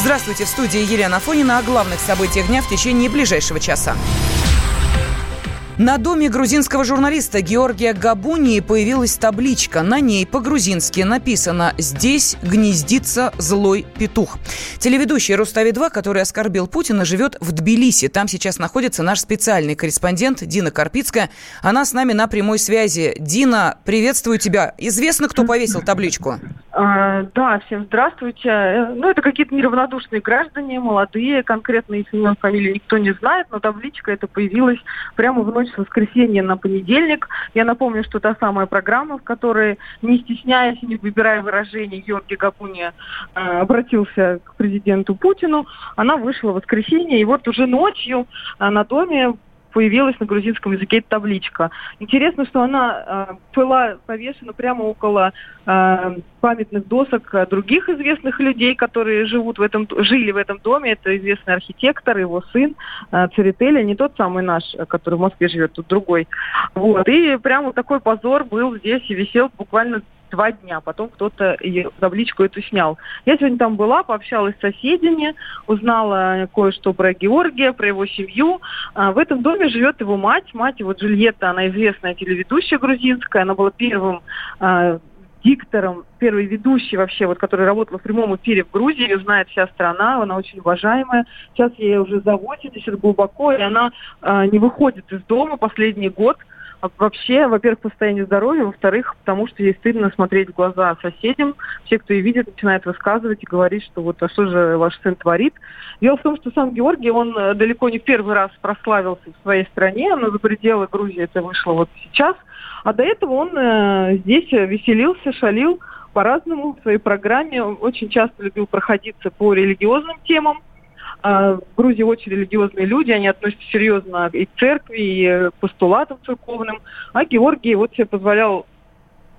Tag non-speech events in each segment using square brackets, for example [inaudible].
Здравствуйте, в студии Елена Фонина о главных событиях дня в течение ближайшего часа. На доме грузинского журналиста Георгия Габунии появилась табличка. На ней по-грузински написано «Здесь гнездится злой петух». Телеведущий Рустави-2, который оскорбил Путина, живет в Тбилиси. Там сейчас находится наш специальный корреспондент Дина Карпицкая. Она с нами на прямой связи. Дина, приветствую тебя. Известно, кто повесил табличку? А, да, всем здравствуйте. Ну, это какие-то неравнодушные граждане, молодые, конкретно их имен, фамилии никто не знает, но табличка эта появилась прямо в ночь с воскресенья на понедельник. Я напомню, что та самая программа, в которой, не стесняясь и не выбирая выражений, Георгий Гапуни э, обратился к президенту Путину, она вышла в воскресенье, и вот уже ночью э, на доме появилась на грузинском языке табличка. Интересно, что она э, была повешена прямо около э, памятных досок других известных людей, которые живут в этом, жили в этом доме. Это известный архитектор, его сын э, Церетели, не тот самый наш, который в Москве живет, тут другой. Вот. И прямо такой позор был здесь и висел буквально два дня. Потом кто-то табличку эту снял. Я сегодня там была, пообщалась с соседями, узнала кое-что про Георгия, про его семью. А, в этом доме живет его мать. Мать его Джульетта, она известная телеведущая грузинская. Она была первым а, диктором, первой ведущей вообще, вот, которая работала в прямом эфире в Грузии, ее знает вся страна, она очень уважаемая. Сейчас ей уже за 80 глубоко, и она э, не выходит из дома последний год. А вообще, во-первых, по состоянию здоровья, во-вторых, потому что ей стыдно смотреть в глаза соседям. Все, кто ее видит, начинают высказывать и говорить, что вот а что же ваш сын творит. Дело в том, что сам Георгий, он э, далеко не в первый раз прославился в своей стране, но за пределы Грузии это вышло вот сейчас. А до этого он э, здесь веселился, шалил по-разному в своей программе. Очень часто любил проходиться по религиозным темам. А, в Грузии очень религиозные люди, они относятся серьезно и к церкви, и к постулатам церковным. А Георгий вот себе позволял,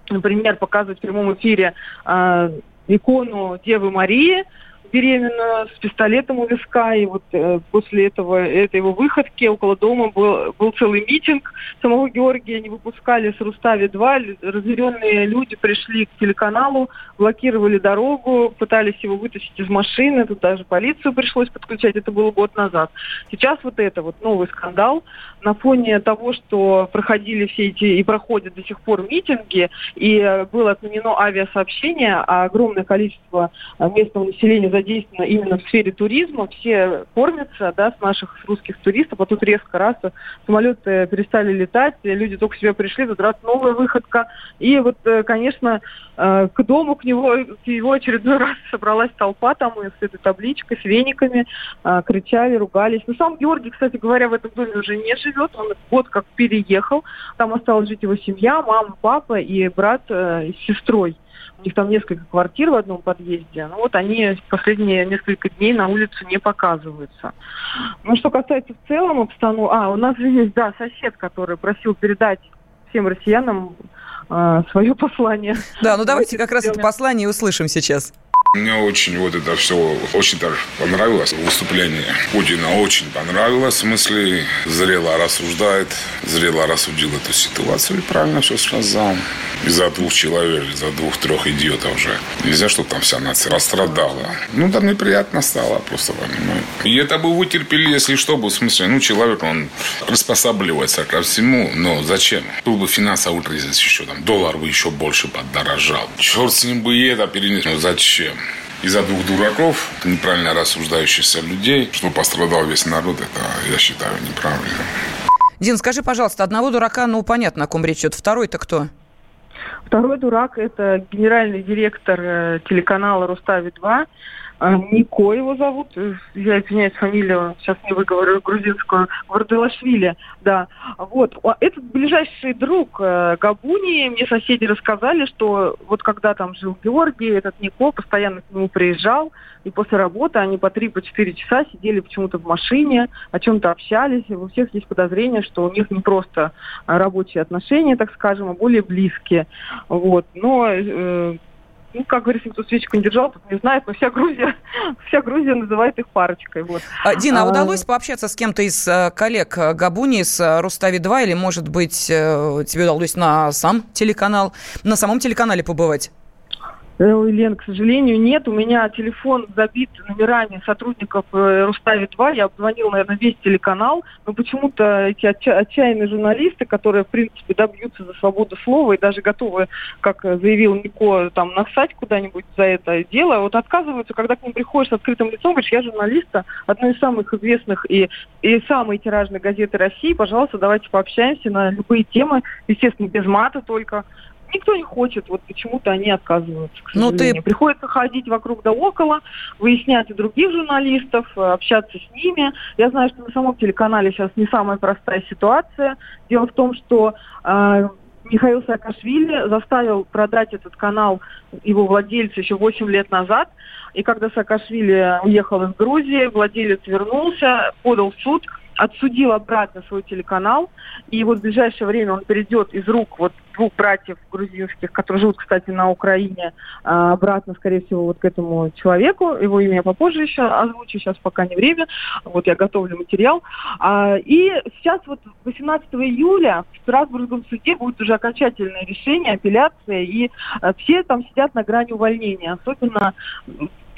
например, показывать в прямом эфире э, икону Девы Марии, беременную с пистолетом у виска, и вот э, после этого, этой его выходки около дома был, был целый митинг. Самого Георгия не выпускали с Рустави-2, разъяренные люди пришли к телеканалу, блокировали дорогу, пытались его вытащить из машины, тут даже полицию пришлось подключать, это было год назад. Сейчас вот это вот новый скандал на фоне того, что проходили все эти и проходят до сих пор митинги, и было отменено авиасообщение, а огромное количество местного населения задействовано именно в сфере туризма, все кормятся да, с наших с русских туристов, а тут резко раз самолеты перестали летать, люди только себе пришли, тут раз новая выходка. И вот, э, конечно, э, к дому, к него, к его очередной [laughs] раз собралась толпа там и с этой табличкой, с вениками, э, кричали, ругались. Но сам Георгий, кстати говоря, в этом доме уже не живет, он год как переехал, там осталась жить его семья, мама, папа и брат с сестрой. У них там несколько квартир в одном подъезде. Ну вот они последние несколько дней на улицу не показываются. Ну, что касается в целом обстановки... А, у нас же есть, да, сосед, который просил передать всем россиянам э, свое [laughs] послание. Да, ну давайте как раз это послание услышим сейчас. Мне очень вот это все очень даже понравилось. Выступление Путина очень понравилось. В смысле, зрело рассуждает, зрело рассудил эту ситуацию и правильно все сказал. Из-за двух человек, из-за двух-трех идиотов уже. Нельзя, чтобы там вся нация расстрадала. Ну, там неприятно стало, просто понимаю. И это бы вытерпели, если что бы, в смысле, ну, человек, он приспосабливается ко всему, но зачем? Был бы финансовый кризис еще, там, доллар бы еще больше поддорожал. Черт с ним бы и это перенес, но зачем? Из-за двух дураков, неправильно рассуждающихся людей, что пострадал весь народ, это, я считаю, неправильно. Дин, скажи, пожалуйста, одного дурака, ну, понятно, о ком речь идет. Второй-то кто? Второй дурак – это генеральный директор э, телеканала «Рустави-2», а, Нико его зовут, я извиняюсь, фамилию сейчас не выговорю грузинскую, Вардылашвили, да. Вот, этот ближайший друг э, Габуни, мне соседи рассказали, что вот когда там жил Георгий, этот Нико постоянно к нему приезжал, и после работы они по три, по четыре часа сидели почему-то в машине, о чем-то общались, и у всех есть подозрение, что у них не просто рабочие отношения, так скажем, а более близкие. Вот, но э, ну, как говорится, кто свечку не держал, тот не знает, но вся Грузия, [laughs] вся Грузия называет их парочкой. Вот. А, Дина, а удалось пообщаться с кем-то из э, коллег э, Габуни с э, Рустави-2, или, может быть, тебе удалось на сам телеканал, на самом телеканале побывать? Лен, к сожалению, нет. У меня телефон забит номерами сотрудников э, Рустави-2. Я обзвонил, наверное, весь телеканал. Но почему-то эти отчаянные журналисты, которые, в принципе, добьются за свободу слова и даже готовы, как заявил Нико, там, насать куда-нибудь за это дело, вот отказываются, когда к ним приходишь с открытым лицом, говоришь, я журналиста одной из самых известных и, и самой тиражной газеты России, пожалуйста, давайте пообщаемся на любые темы, естественно, без мата только никто не хочет, вот почему-то они отказываются, к Ну, ты... Приходится ходить вокруг да около, выяснять и других журналистов, э, общаться с ними. Я знаю, что на самом телеканале сейчас не самая простая ситуация. Дело в том, что э, Михаил Саакашвили заставил продать этот канал его владельца еще 8 лет назад. И когда Саакашвили уехал из Грузии, владелец вернулся, подал в суд – отсудил обратно свой телеканал, и вот в ближайшее время он перейдет из рук вот двух братьев грузинских, которые живут, кстати, на Украине, а, обратно, скорее всего, вот к этому человеку. Его имя я попозже еще озвучу, сейчас пока не время. Вот я готовлю материал. А, и сейчас вот 18 июля в Страсбургском суде будет уже окончательное решение, апелляция, и а, все там сидят на грани увольнения. Особенно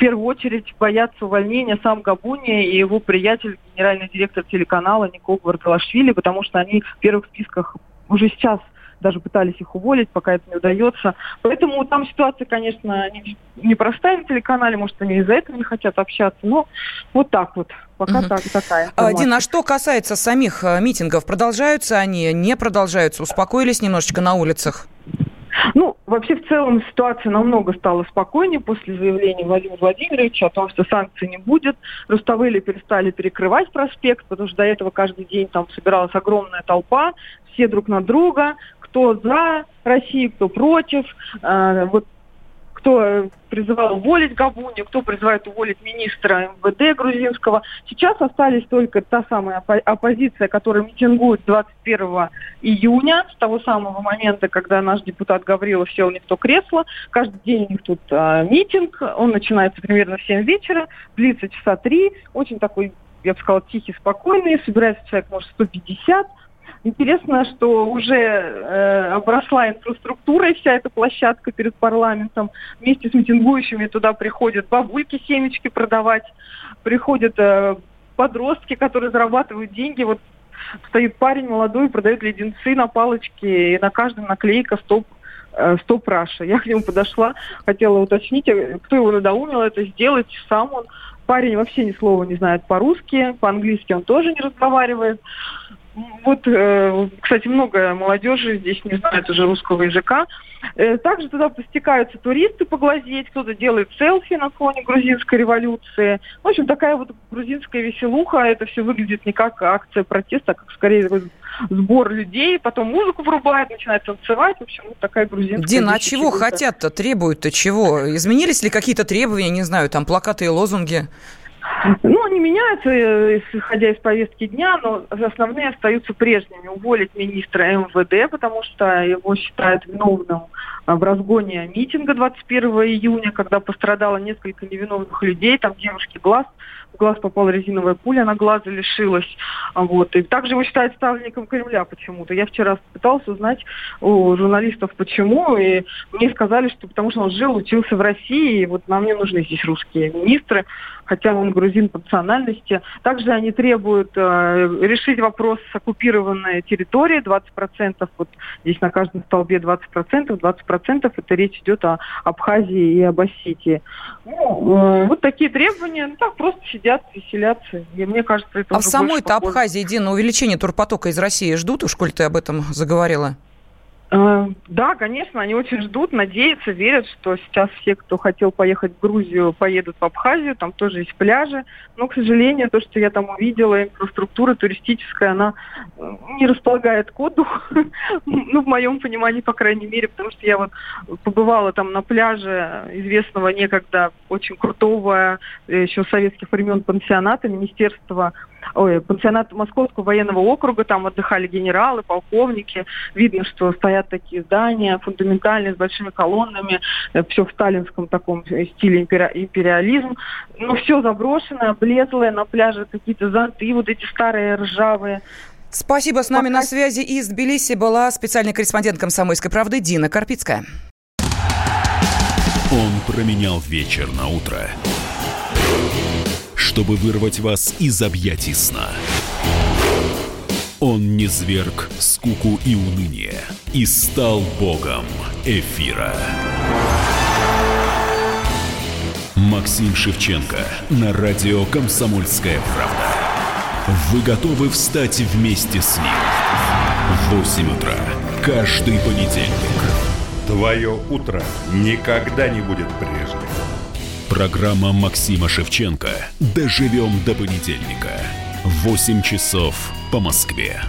первую очередь боятся увольнения сам Габуни и его приятель, генеральный директор телеканала Никол Гвардалашвили, потому что они в первых списках уже сейчас даже пытались их уволить, пока это не удается. Поэтому там ситуация, конечно, непростая на телеканале, может, они из-за этого не хотят общаться, но вот так вот. Пока угу. так, такая. Информация. Дина, а что касается самих э, митингов, продолжаются они, не продолжаются? Успокоились немножечко на улицах? Ну, вообще в целом ситуация намного стала спокойнее после заявления Владимира Владимировича о том, что санкций не будет. Руставели перестали перекрывать проспект, потому что до этого каждый день там собиралась огромная толпа, все друг на друга, кто за Россию, кто против. Э, вот кто призывал уволить Габуню, кто призывает уволить министра МВД грузинского. Сейчас остались только та самая оппозиция, которая митингует 21 июня, с того самого момента, когда наш депутат Гаврилов сел не в то кресло. Каждый день у них тут а, митинг, он начинается примерно в 7 вечера, длится часа 3, очень такой я бы сказала, тихий, спокойный, собирается человек, может, 150, Интересно, что уже э, обросла инфраструктурой вся эта площадка перед парламентом. Вместе с митингующими туда приходят бабульки семечки продавать, приходят э, подростки, которые зарабатывают деньги. Вот стоит парень молодой, продает леденцы на палочке, и на каждом наклейка «Стоп э, стоп Раша. Я к нему подошла, хотела уточнить, э, кто его надоумил это сделать, сам он. Парень вообще ни слова не знает по-русски, по-английски он тоже не разговаривает. Вот, э, кстати, много молодежи здесь не знает уже русского языка. Э, также туда постекаются туристы поглазеть, кто-то делает селфи на фоне грузинской революции. В общем, такая вот грузинская веселуха. Это все выглядит не как акция протеста, а как скорее сбор людей. Потом музыку врубает, начинает танцевать. В общем, вот такая грузинская Дина, а чего хотят-то, требуют-то чего? Изменились ли какие-то требования, не знаю, там плакаты и лозунги? Ну, они меняются, э, исходя из повестки дня, но основные остаются прежними. Уволить министра МВД, потому что его считают виновным в разгоне митинга 21 июня, когда пострадало несколько невиновных людей, там девушки глаз в глаз попала резиновая пуля, она глаза лишилась. Вот. И также его считают ставленником Кремля почему-то. Я вчера пытался узнать у журналистов, почему, и мне сказали, что потому что он жил, учился в России, и вот нам не нужны здесь русские министры, хотя он грузин по национальности. Также они требуют э, решить вопрос с оккупированной территорией, 20%, вот здесь на каждом столбе 20%, 20% это речь идет о Абхазии и об Осетии. Ну, э, вот такие требования, ну так просто сидят, веселятся. И мне кажется, это А в самой-то Абхазии, Дина, увеличение турпотока из России ждут? Уж коль ты об этом заговорила. Э, да, конечно, они очень ждут, надеются, верят, что сейчас все, кто хотел поехать в Грузию, поедут в Абхазию, там тоже есть пляжи. Но, к сожалению, то, что я там увидела, инфраструктура туристическая, она э, не располагает к отдыху, [laughs] ну, в моем понимании, по крайней мере, потому что я вот побывала там на пляже известного некогда очень крутого э, еще советских времен пансионата Министерства ой, пансионат Московского военного округа, там отдыхали генералы, полковники. Видно, что стоят такие здания фундаментальные, с большими колоннами, э, все в сталинском таком стиле империализм. Но все заброшенное, облезлое, на пляже какие-то зонты, вот эти старые ржавые. Спасибо. С нами Пока... на связи из Тбилиси была специальный корреспондент «Комсомольской правды» Дина Карпицкая. Он променял вечер на утро, чтобы вырвать вас из объятий сна. Он не зверг скуку и уныние и стал богом эфира. Максим Шевченко на радио «Комсомольская правда». Вы готовы встать вместе с ним? В 8 утра каждый понедельник. Твое утро никогда не будет прежним. Программа Максима Шевченко «Доживем до понедельника». 8 часов по Москве.